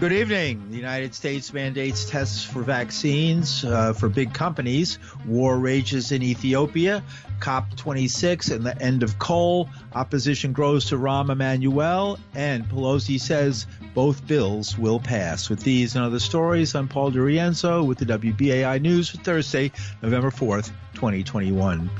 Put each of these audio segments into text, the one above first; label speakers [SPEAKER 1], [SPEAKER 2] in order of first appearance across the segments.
[SPEAKER 1] Good evening. The United States mandates tests for vaccines uh, for big companies. War rages in Ethiopia. COP26 and the end of coal. Opposition grows to Rahm Emanuel. And Pelosi says both bills will pass. With these and other stories, I'm Paul DiRienzo with the WBAI News for Thursday, November 4th, 2021.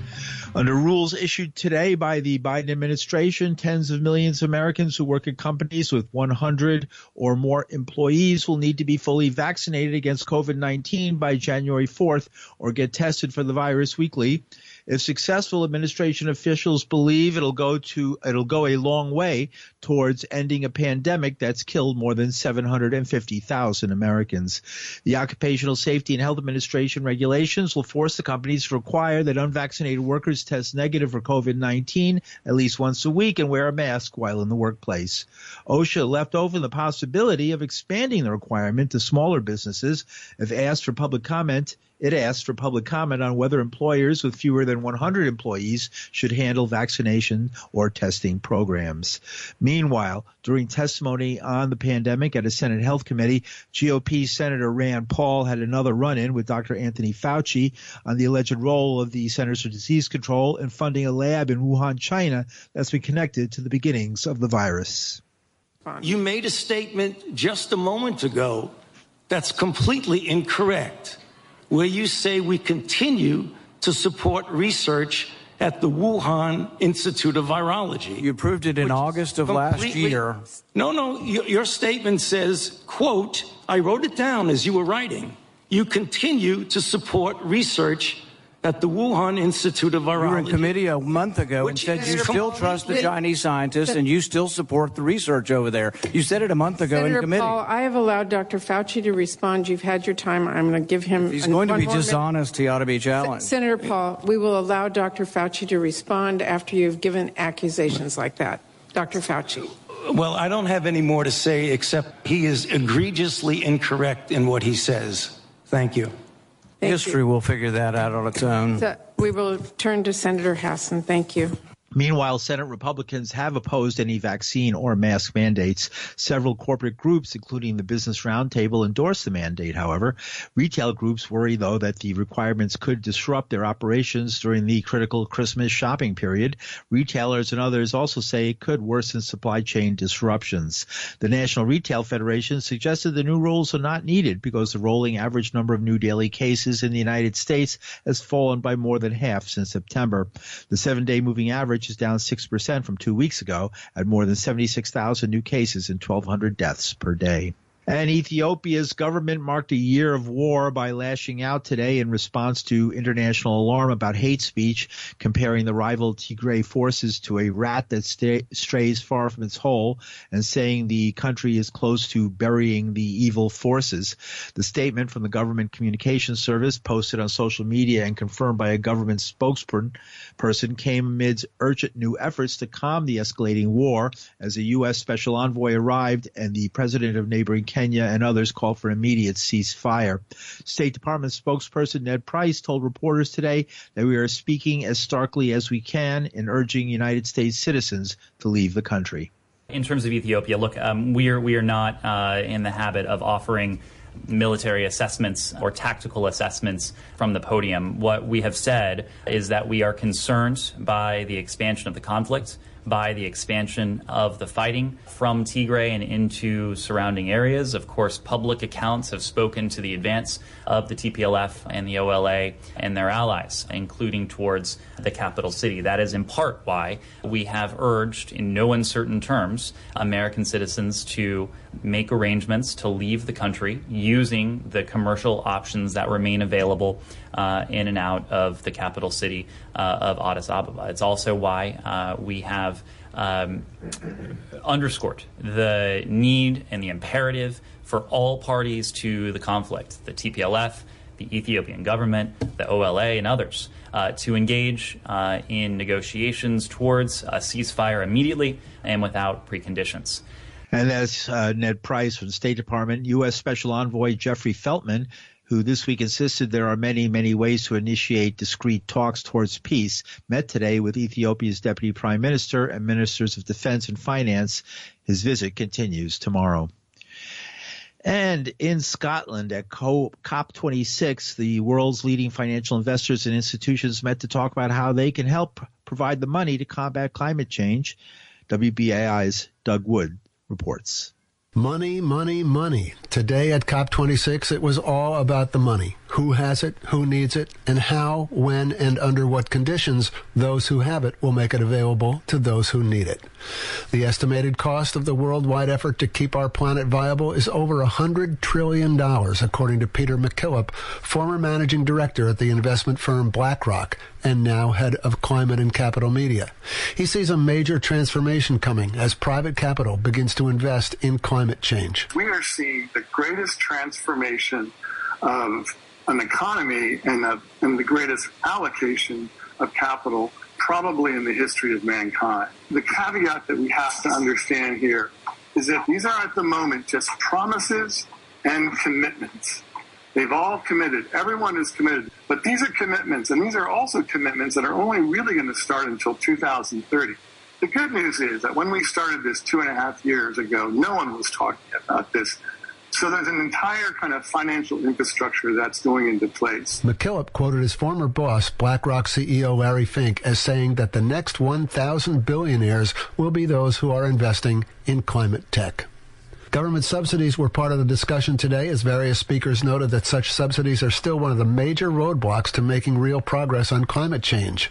[SPEAKER 1] Under rules issued today by the Biden administration, tens of millions of Americans who work at companies with 100 or more employees will need to be fully vaccinated against COVID-19 by January 4th or get tested for the virus weekly. If successful, administration officials believe it'll go to it'll go a long way towards ending a pandemic that's killed more than 750,000 Americans. The Occupational Safety and Health Administration regulations will force the companies to require that unvaccinated workers test negative for COVID-19 at least once a week and wear a mask while in the workplace. OSHA left open the possibility of expanding the requirement to smaller businesses if asked for public comment it asked for public comment on whether employers with fewer than 100 employees should handle vaccination or testing programs. Meanwhile, during testimony on the pandemic at a Senate Health Committee, GOP Senator Rand Paul had another run in with Dr. Anthony Fauci on the alleged role of the Centers for Disease Control in funding a lab in Wuhan, China that's been connected to the beginnings of the virus.
[SPEAKER 2] You made a statement just a moment ago that's completely incorrect where you say we continue to support research at the Wuhan Institute of Virology.
[SPEAKER 3] You approved it in August of last year.
[SPEAKER 2] No, no, your, your statement says, quote, I wrote it down as you were writing. You continue to support research at the Wuhan Institute of Virology.
[SPEAKER 3] You were in committee a month ago and said you still trust the Chinese scientists and you still support the research over there. You said it a month ago
[SPEAKER 4] Senator
[SPEAKER 3] in committee.
[SPEAKER 4] Paul, I have allowed Dr. Fauci to respond. You've had your time. I'm going to give him.
[SPEAKER 3] If he's going to be dishonest. Minute. He ought to be challenged.
[SPEAKER 4] S- Senator Paul, we will allow Dr. Fauci to respond after you've given accusations like that. Dr. Fauci.
[SPEAKER 2] Well, I don't have any more to say except he is egregiously incorrect in what he says. Thank you.
[SPEAKER 4] Thank
[SPEAKER 3] History
[SPEAKER 4] you.
[SPEAKER 3] will figure that out on its own.
[SPEAKER 4] So we will turn to Senator Hassan. Thank you.
[SPEAKER 1] Meanwhile, Senate Republicans have opposed any vaccine or mask mandates. Several corporate groups, including the Business Roundtable, endorse the mandate, however. Retail groups worry, though, that the requirements could disrupt their operations during the critical Christmas shopping period. Retailers and others also say it could worsen supply chain disruptions. The National Retail Federation suggested the new rules are not needed because the rolling average number of new daily cases in the United States has fallen by more than half since September. The seven day moving average is down 6% from two weeks ago at more than 76,000 new cases and 1,200 deaths per day. And Ethiopia's government marked a year of war by lashing out today in response to international alarm about hate speech, comparing the rival Tigray forces to a rat that strays far from its hole, and saying the country is close to burying the evil forces. The statement from the government communications service, posted on social media and confirmed by a government spokesperson, person came amidst urgent new efforts to calm the escalating war as a U.S. special envoy arrived and the president of neighboring Kenya and others called for immediate ceasefire. State Department spokesperson Ned Price told reporters today that we are speaking as starkly as we can in urging United States citizens to leave the country.
[SPEAKER 5] In terms of Ethiopia, look, um, we are we are not uh, in the habit of offering military assessments or tactical assessments from the podium. What we have said is that we are concerned by the expansion of the conflict by the expansion of the fighting from Tigray and into surrounding areas. Of course, public accounts have spoken to the advance of the TPLF and the OLA and their allies, including towards the capital city. That is in part why we have urged, in no uncertain terms, American citizens to make arrangements to leave the country using the commercial options that remain available uh, in and out of the capital city uh, of Addis Ababa. It's also why uh, we have um, underscored the need and the imperative for all parties to the conflict, the TPLF, the Ethiopian government, the OLA, and others, uh, to engage uh, in negotiations towards a ceasefire immediately and without preconditions.
[SPEAKER 1] And as uh, Ned Price from the State Department, U.S. Special Envoy Jeffrey Feltman, who this week insisted there are many, many ways to initiate discreet talks towards peace, met today with Ethiopia's Deputy Prime Minister and Ministers of Defense and Finance. His visit continues tomorrow. And in Scotland at COP26, the world's leading financial investors and institutions met to talk about how they can help provide the money to combat climate change. WBAI's Doug Wood reports.
[SPEAKER 6] Money, money, money. Today at COP26, it was all about the money. Who has it, who needs it, and how, when, and under what conditions those who have it will make it available to those who need it. The estimated cost of the worldwide effort to keep our planet viable is over $100 trillion, according to Peter McKillop, former managing director at the investment firm BlackRock and now head of climate and capital media. He sees a major transformation coming as private capital begins to invest in climate change.
[SPEAKER 7] We are seeing the greatest transformation of an economy and, a, and the greatest allocation of capital probably in the history of mankind. The caveat that we have to understand here is that these are at the moment just promises and commitments. They've all committed. Everyone is committed. But these are commitments, and these are also commitments that are only really going to start until 2030. The good news is that when we started this two and a half years ago, no one was talking about this. So there's an entire kind of financial infrastructure that's going into place.
[SPEAKER 6] McKillop quoted his former boss, BlackRock CEO Larry Fink, as saying that the next 1,000 billionaires will be those who are investing in climate tech. Government subsidies were part of the discussion today as various speakers noted that such subsidies are still one of the major roadblocks to making real progress on climate change.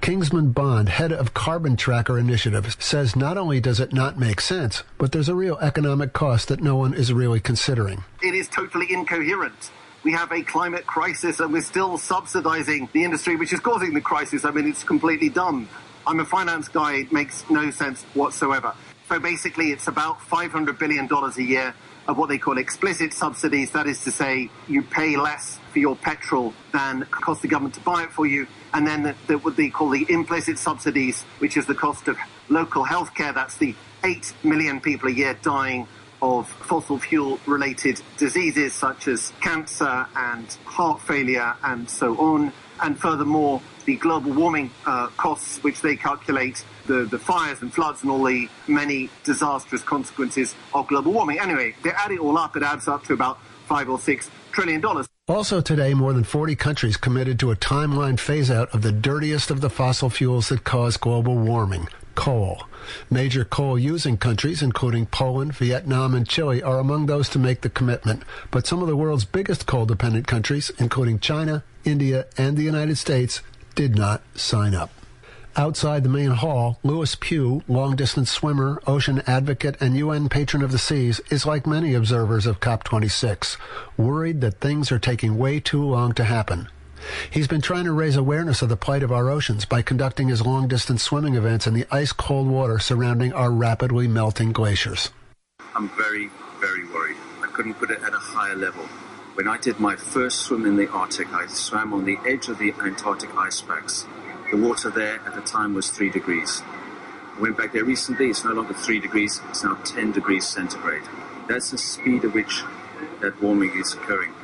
[SPEAKER 6] Kingsmill Bond, head of Carbon Tracker Initiative, says not only does it not make sense, but there's a real economic cost that no one is really considering.
[SPEAKER 8] It is totally incoherent. We have a climate crisis and we're still subsidizing the industry which is causing the crisis. I mean, it's completely dumb. I'm a finance guy. It makes no sense whatsoever. So basically, it's about $500 billion a year of what they call explicit subsidies. That is to say, you pay less for your petrol than cost the government to buy it for you. And then the, what they call the implicit subsidies, which is the cost of local health care. That's the 8 million people a year dying of fossil fuel related diseases such as cancer and heart failure and so on. And furthermore, the global warming uh, costs, which they calculate the, the fires and floods and all the many disastrous consequences of global warming. Anyway, they add it all up, it adds up to about five or six trillion dollars.
[SPEAKER 6] Also today, more than 40 countries committed to a timeline phase out of the dirtiest of the fossil fuels that cause global warming, coal. Major coal using countries, including Poland, Vietnam, and Chile, are among those to make the commitment. But some of the world's biggest coal dependent countries, including China, India, and the United States, did not sign up. Outside the main hall, Lewis Pugh, long distance swimmer, ocean advocate, and UN patron of the seas, is like many observers of COP26, worried that things are taking way too long to happen. He's been trying to raise awareness of the plight of our oceans by conducting his long distance swimming events in the ice cold water surrounding our rapidly melting glaciers.
[SPEAKER 9] I'm very, very worried. I couldn't put it at a higher level. When I did my first swim in the Arctic, I swam on the edge of the Antarctic ice packs. The water there at the time was three degrees. I went back there recently, it's no longer three degrees, it's now 10 degrees centigrade. That's the speed at which that warming is occurring.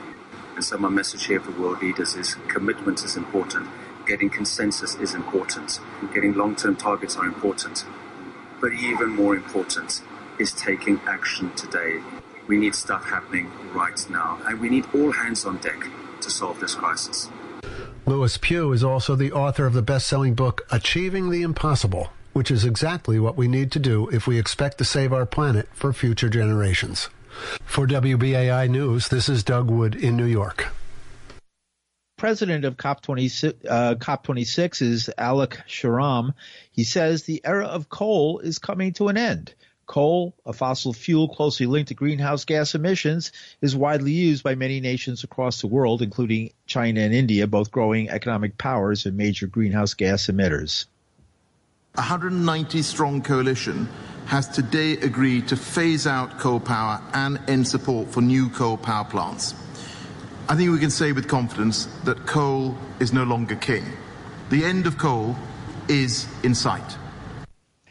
[SPEAKER 9] And so my message here for world leaders is commitment is important. Getting consensus is important. Getting long-term targets are important. But even more important is taking action today. We need stuff happening right now. And we need all hands on deck to solve this crisis.
[SPEAKER 6] Lewis Pugh is also the author of the best selling book, Achieving the Impossible, which is exactly what we need to do if we expect to save our planet for future generations. For WBAI News, this is Doug Wood in New York.
[SPEAKER 1] President of COP26, uh, COP26 is Alok Sharma. He says the era of coal is coming to an end. Coal, a fossil fuel closely linked to greenhouse gas emissions, is widely used by many nations across the world, including China and India, both growing economic powers and major greenhouse gas emitters.
[SPEAKER 10] A 190 strong coalition has today agreed to phase out coal power and end support for new coal power plants. I think we can say with confidence that coal is no longer king. The end of coal is in sight.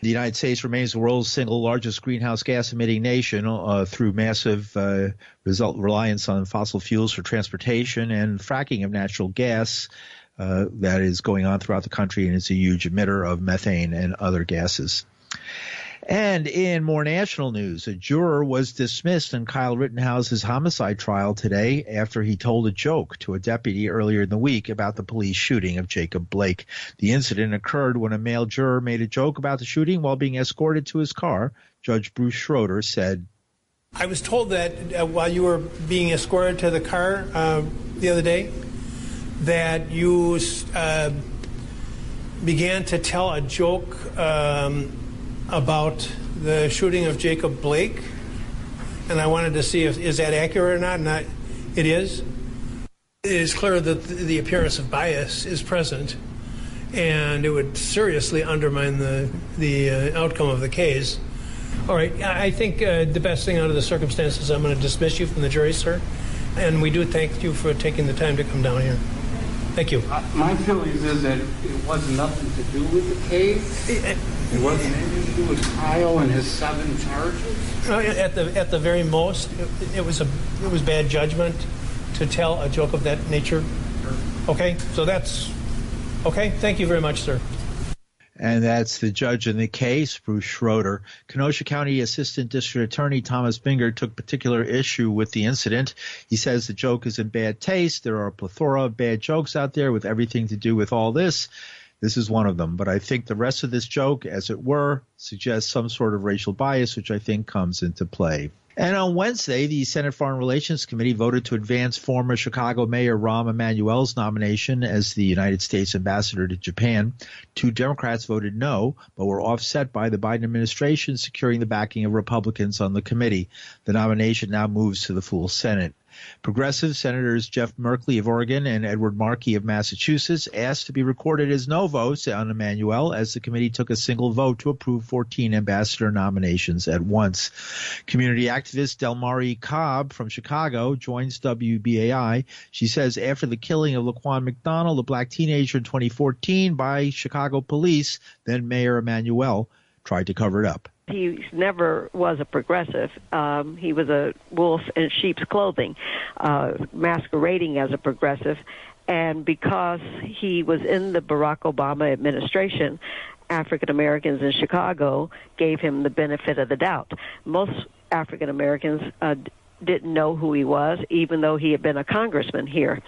[SPEAKER 1] The United States remains the world's single largest greenhouse gas emitting nation uh, through massive uh, result reliance on fossil fuels for transportation and fracking of natural gas. Uh, that is going on throughout the country, and it's a huge emitter of methane and other gases. And in more national news, a juror was dismissed in Kyle Rittenhouse's homicide trial today after he told a joke to a deputy earlier in the week about the police shooting of Jacob Blake. The incident occurred when a male juror made a joke about the shooting while being escorted to his car. Judge Bruce Schroeder said,
[SPEAKER 11] I was told that uh, while you were being escorted to the car uh, the other day, that you uh, began to tell a joke um, about the shooting of Jacob Blake, and I wanted to see if is that accurate or not. I, it is. It is clear that the appearance of bias is present, and it would seriously undermine the the uh, outcome of the case. All right, I think uh, the best thing under the circumstances, I'm going to dismiss you from the jury, sir, and we do thank you for taking the time to come down here. Thank you.
[SPEAKER 12] Uh, my feelings is that it was nothing to do with the case. It, it wasn't anything to do with Kyle and his seven charges.
[SPEAKER 11] At the at the very most, it, it was a it was bad judgment to tell a joke of that nature. Okay, so that's okay. Thank you very much, sir
[SPEAKER 1] and that's the judge in the case, Bruce Schroeder. Kenosha County Assistant District Attorney Thomas Binger took particular issue with the incident. He says the joke is in bad taste. There are a plethora of bad jokes out there with everything to do with all this. This is one of them. But I think the rest of this joke, as it were, suggests some sort of racial bias, which I think comes into play. And on Wednesday, the Senate Foreign Relations Committee voted to advance former Chicago Mayor Rahm Emanuel's nomination as the United States ambassador to Japan. Two Democrats voted no, but were offset by the Biden administration securing the backing of Republicans on the committee. The nomination now moves to the full Senate. Progressive Senators Jeff Merkley of Oregon and Edward Markey of Massachusetts asked to be recorded as no votes on Emanuel as the committee took a single vote to approve 14 ambassador nominations at once. Community activist Delmarie Cobb from Chicago joins WBAI. She says after the killing of Laquan McDonald, a black teenager in 2014 by Chicago police, then Mayor Emanuel tried to cover it up
[SPEAKER 13] he never was a progressive. Um, he was a wolf in sheep's clothing, uh, masquerading as a progressive. And because he was in the Barack Obama administration, African Americans in Chicago gave him the benefit of the doubt. Most African Americans uh, didn't know who he was, even though he had been a congressman here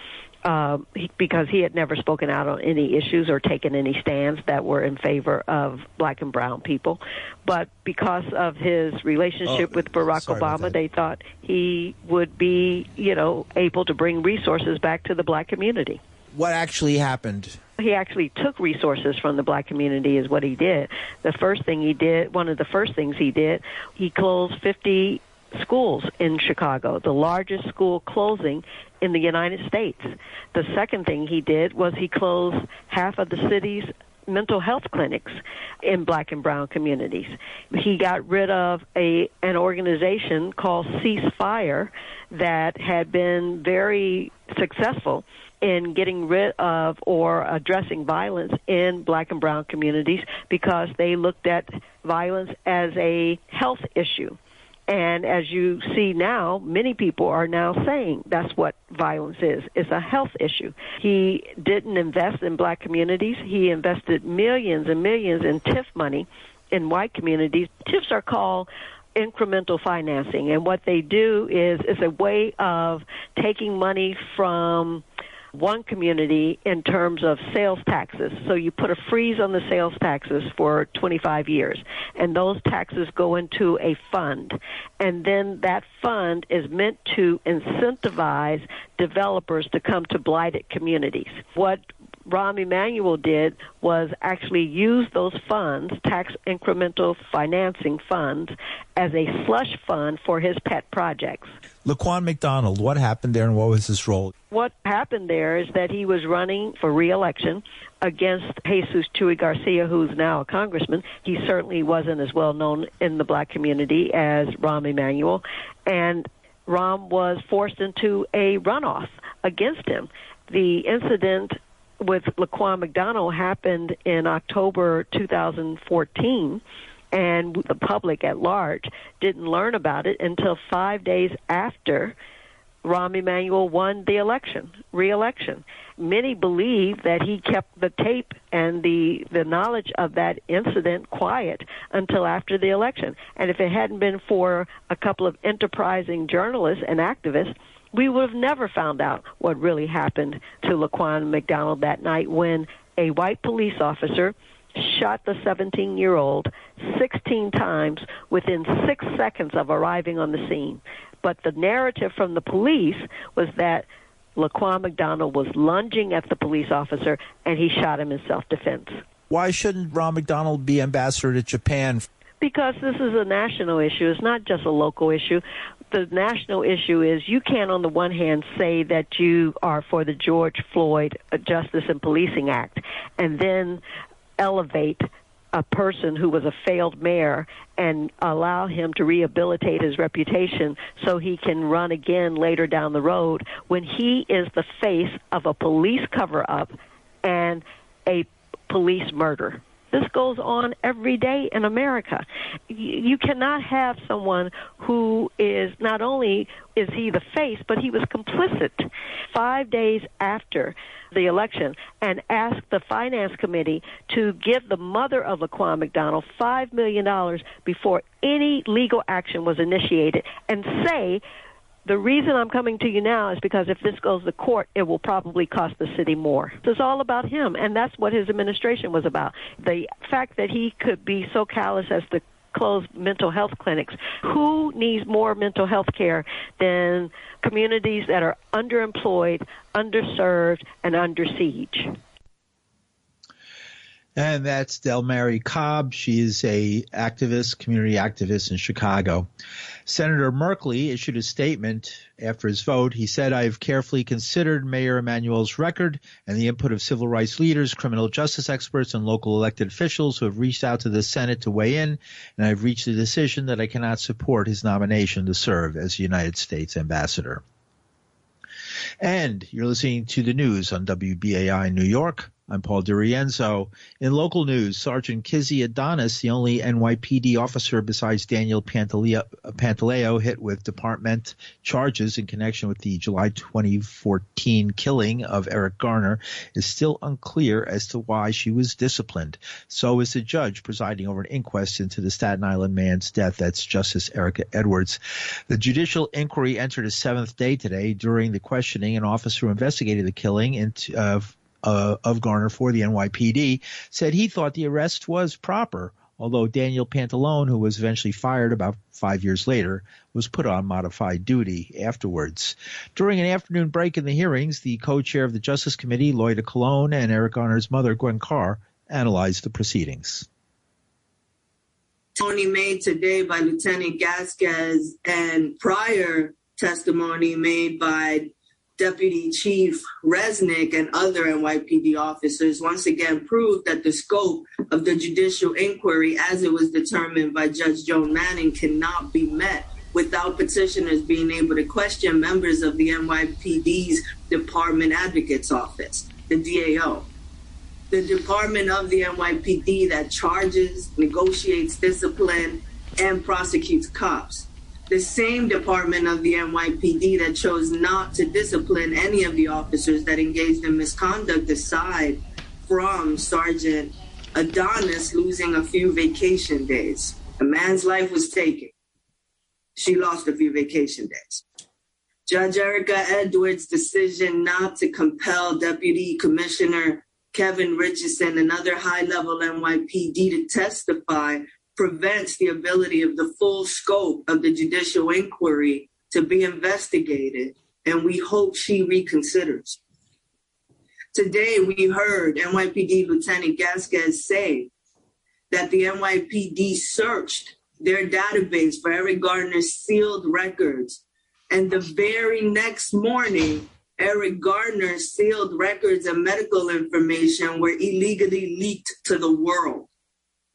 [SPEAKER 13] uh, he, because he had never spoken out on any issues or taken any stands that were in favor of black and brown people. But because of his relationship oh, with Barack Obama, they thought he would be, you know, able to bring resources back to the black community.
[SPEAKER 1] What actually happened?
[SPEAKER 13] He actually took resources from the black community, is what he did. The first thing he did, one of the first things he did, he closed 50 schools in Chicago, the largest school closing in the United States. The second thing he did was he closed half of the city's mental health clinics in black and brown communities. He got rid of a an organization called Ceasefire that had been very successful in getting rid of or addressing violence in black and brown communities because they looked at violence as a health issue and as you see now, many people are now saying that's what violence is. It's a health issue. He didn't invest in black communities. He invested millions and millions in TIF money in white communities. TIFs are called incremental financing and what they do is it's a way of taking money from one community in terms of sales taxes. So you put a freeze on the sales taxes for 25 years, and those taxes go into a fund. And then that fund is meant to incentivize developers to come to blighted communities. What Rahm Emanuel did was actually use those funds, tax incremental financing funds, as a slush fund for his pet projects.
[SPEAKER 1] Laquan McDonald, what happened there and what was his role?
[SPEAKER 13] What happened there is that he was running for reelection against Jesus Chuy Garcia, who's now a congressman. He certainly wasn't as well known in the black community as Rahm Emanuel. And Rahm was forced into a runoff against him. The incident with Laquan McDonald happened in October 2014, and the public at large didn't learn about it until five days after Rahm Emanuel won the election, re-election. Many believe that he kept the tape and the the knowledge of that incident quiet until after the election. And if it hadn't been for a couple of enterprising journalists and activists, we would have never found out what really happened to Laquan McDonald that night when a white police officer shot the 17 year old 16 times within six seconds of arriving on the scene. But the narrative from the police was that Laquan McDonald was lunging at the police officer and he shot him in self defense.
[SPEAKER 1] Why shouldn't Ron McDonald be ambassador to Japan?
[SPEAKER 13] Because this is a national issue. It's not just a local issue. The national issue is you can't, on the one hand, say that you are for the George Floyd Justice and Policing Act and then elevate a person who was a failed mayor and allow him to rehabilitate his reputation so he can run again later down the road when he is the face of a police cover up and a police murder. This goes on every day in America. You cannot have someone who is not only is he the face, but he was complicit. Five days after the election, and asked the finance committee to give the mother of Laquan McDonald five million dollars before any legal action was initiated, and say the reason I'm coming to you now is because if this goes to court, it will probably cost the city more. It's all about him, and that's what his administration was about. The fact that he could be so callous as to close mental health clinics. Who needs more mental health care than communities that are underemployed, underserved, and under siege?
[SPEAKER 1] And that's Delmarie Cobb. She is a activist, community activist in Chicago. Senator Merkley issued a statement after his vote. He said, I have carefully considered Mayor Emanuel's record and the input of civil rights leaders, criminal justice experts, and local elected officials who have reached out to the Senate to weigh in, and I've reached the decision that I cannot support his nomination to serve as United States ambassador. And you're listening to the news on WBAI New York. I'm Paul DiRienzo. In local news, Sergeant Kizzy Adonis, the only NYPD officer besides Daniel Pantaleo, hit with department charges in connection with the July 2014 killing of Eric Garner, is still unclear as to why she was disciplined. So is the judge presiding over an inquest into the Staten Island man's death. That's Justice Erica Edwards. The judicial inquiry entered its seventh day today. During the questioning, an officer who investigated the killing into, uh, uh, of Garner for the NYPD said he thought the arrest was proper, although Daniel Pantaleo, who was eventually fired about five years later, was put on modified duty afterwards. During an afternoon break in the hearings, the co-chair of the Justice Committee, Loida Colon, and Eric Garner's mother, Gwen Carr, analyzed the proceedings.
[SPEAKER 14] Tony made today by Lieutenant Gasquez and prior testimony made by Deputy Chief Resnick and other NYPD officers once again proved that the scope of the judicial inquiry as it was determined by Judge Joan Manning cannot be met without petitioners being able to question members of the NYPD's Department Advocate's Office, the DAO. The department of the NYPD that charges, negotiates discipline, and prosecutes cops the same department of the NYPD that chose not to discipline any of the officers that engaged in misconduct aside from Sergeant Adonis losing a few vacation days. A man's life was taken. She lost a few vacation days. Judge Erica Edwards' decision not to compel Deputy Commissioner Kevin Richardson and other high level NYPD to testify prevents the ability of the full scope of the judicial inquiry to be investigated, and we hope she reconsiders. Today, we heard NYPD Lieutenant Gasquez say that the NYPD searched their database for Eric Garner's sealed records, and the very next morning, Eric Garner's sealed records and medical information were illegally leaked to the world.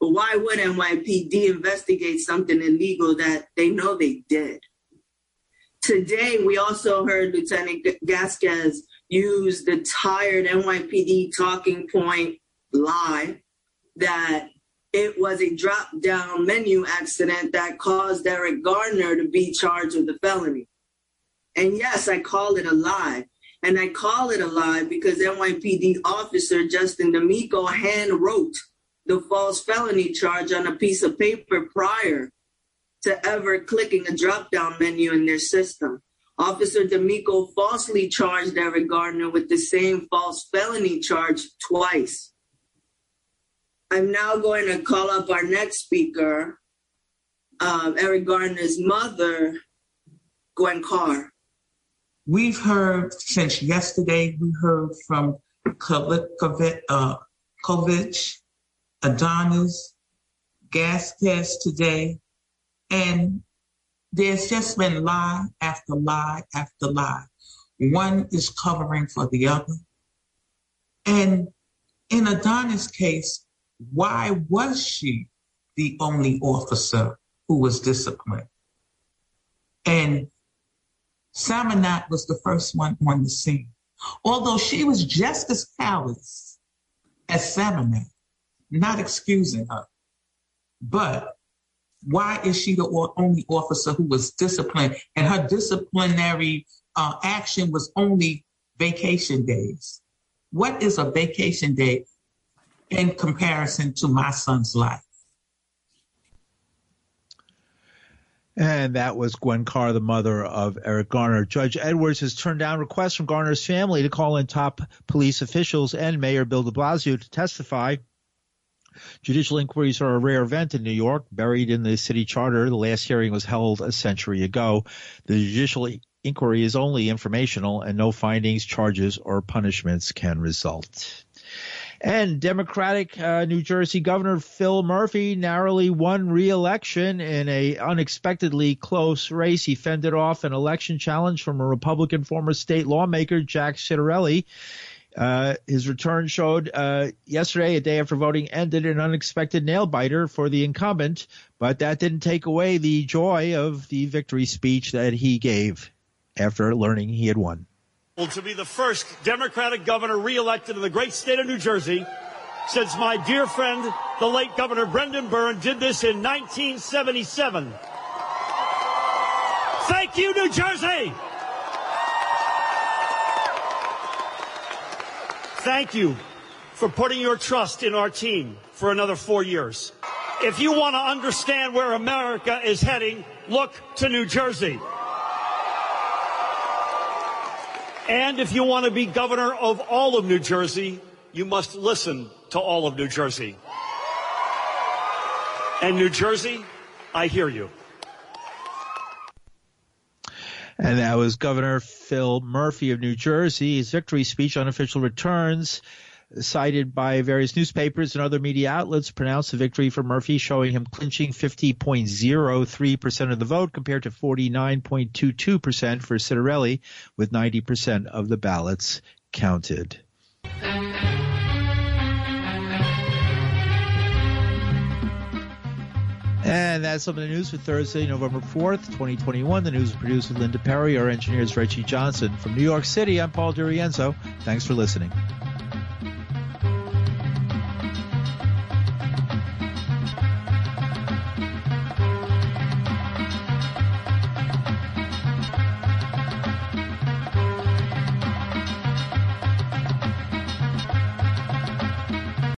[SPEAKER 14] But why would NYPD investigate something illegal that they know they did? Today, we also heard Lieutenant Gasquez use the tired NYPD talking point lie that it was a drop down menu accident that caused Eric Garner to be charged with a felony. And yes, I call it a lie. And I call it a lie because NYPD officer Justin D'Amico hand wrote the false felony charge on a piece of paper prior to ever clicking a drop down menu in their system. Officer D'Amico falsely charged Eric Gardner with the same false felony charge twice. I'm now going to call up our next speaker, um, Eric Gardner's mother, Gwen Carr.
[SPEAKER 15] We've heard since yesterday, we heard from Kovich, uh, Adonis, gas test today, and there's just been lie after lie after lie. One is covering for the other. And in Adonis' case, why was she the only officer who was disciplined? And Samanat was the first one on the scene. Although she was just as callous as Samanat, not excusing her. But why is she the only officer who was disciplined and her disciplinary uh, action was only vacation days? What is a vacation day in comparison to my son's life?
[SPEAKER 1] And that was Gwen Carr, the mother of Eric Garner. Judge Edwards has turned down requests from Garner's family to call in top police officials and Mayor Bill de Blasio to testify Judicial inquiries are a rare event in New York, buried in the city charter. The last hearing was held a century ago. The judicial inquiry is only informational and no findings, charges, or punishments can result. And Democratic uh, New Jersey Governor Phil Murphy narrowly won re-election in a unexpectedly close race. He fended off an election challenge from a Republican former state lawmaker, Jack Ciattarelli. Uh, his return showed uh, yesterday, a day after voting ended, an unexpected nail biter for the incumbent, but that didn't take away the joy of the victory speech that he gave after learning he had won.
[SPEAKER 16] Well, To be the first Democratic governor reelected in the great state of New Jersey since my dear friend, the late Governor Brendan Byrne, did this in 1977. Thank you, New Jersey! Thank you for putting your trust in our team for another four years. If you want to understand where America is heading, look to New Jersey. And if you want to be governor of all of New Jersey, you must listen to all of New Jersey. And New Jersey, I hear you.
[SPEAKER 1] And that was Governor Phil Murphy of New Jersey. His victory speech on official returns, cited by various newspapers and other media outlets, pronounced the victory for Murphy, showing him clinching 50.03% of the vote compared to 49.22% for Ciattarelli, with 90% of the ballots counted. And that's some of the news for Thursday, November 4th, 2021. The news is produced with Linda Perry. Our engineer is Reggie Johnson. From New York City, I'm Paul DiRienzo. Thanks for listening.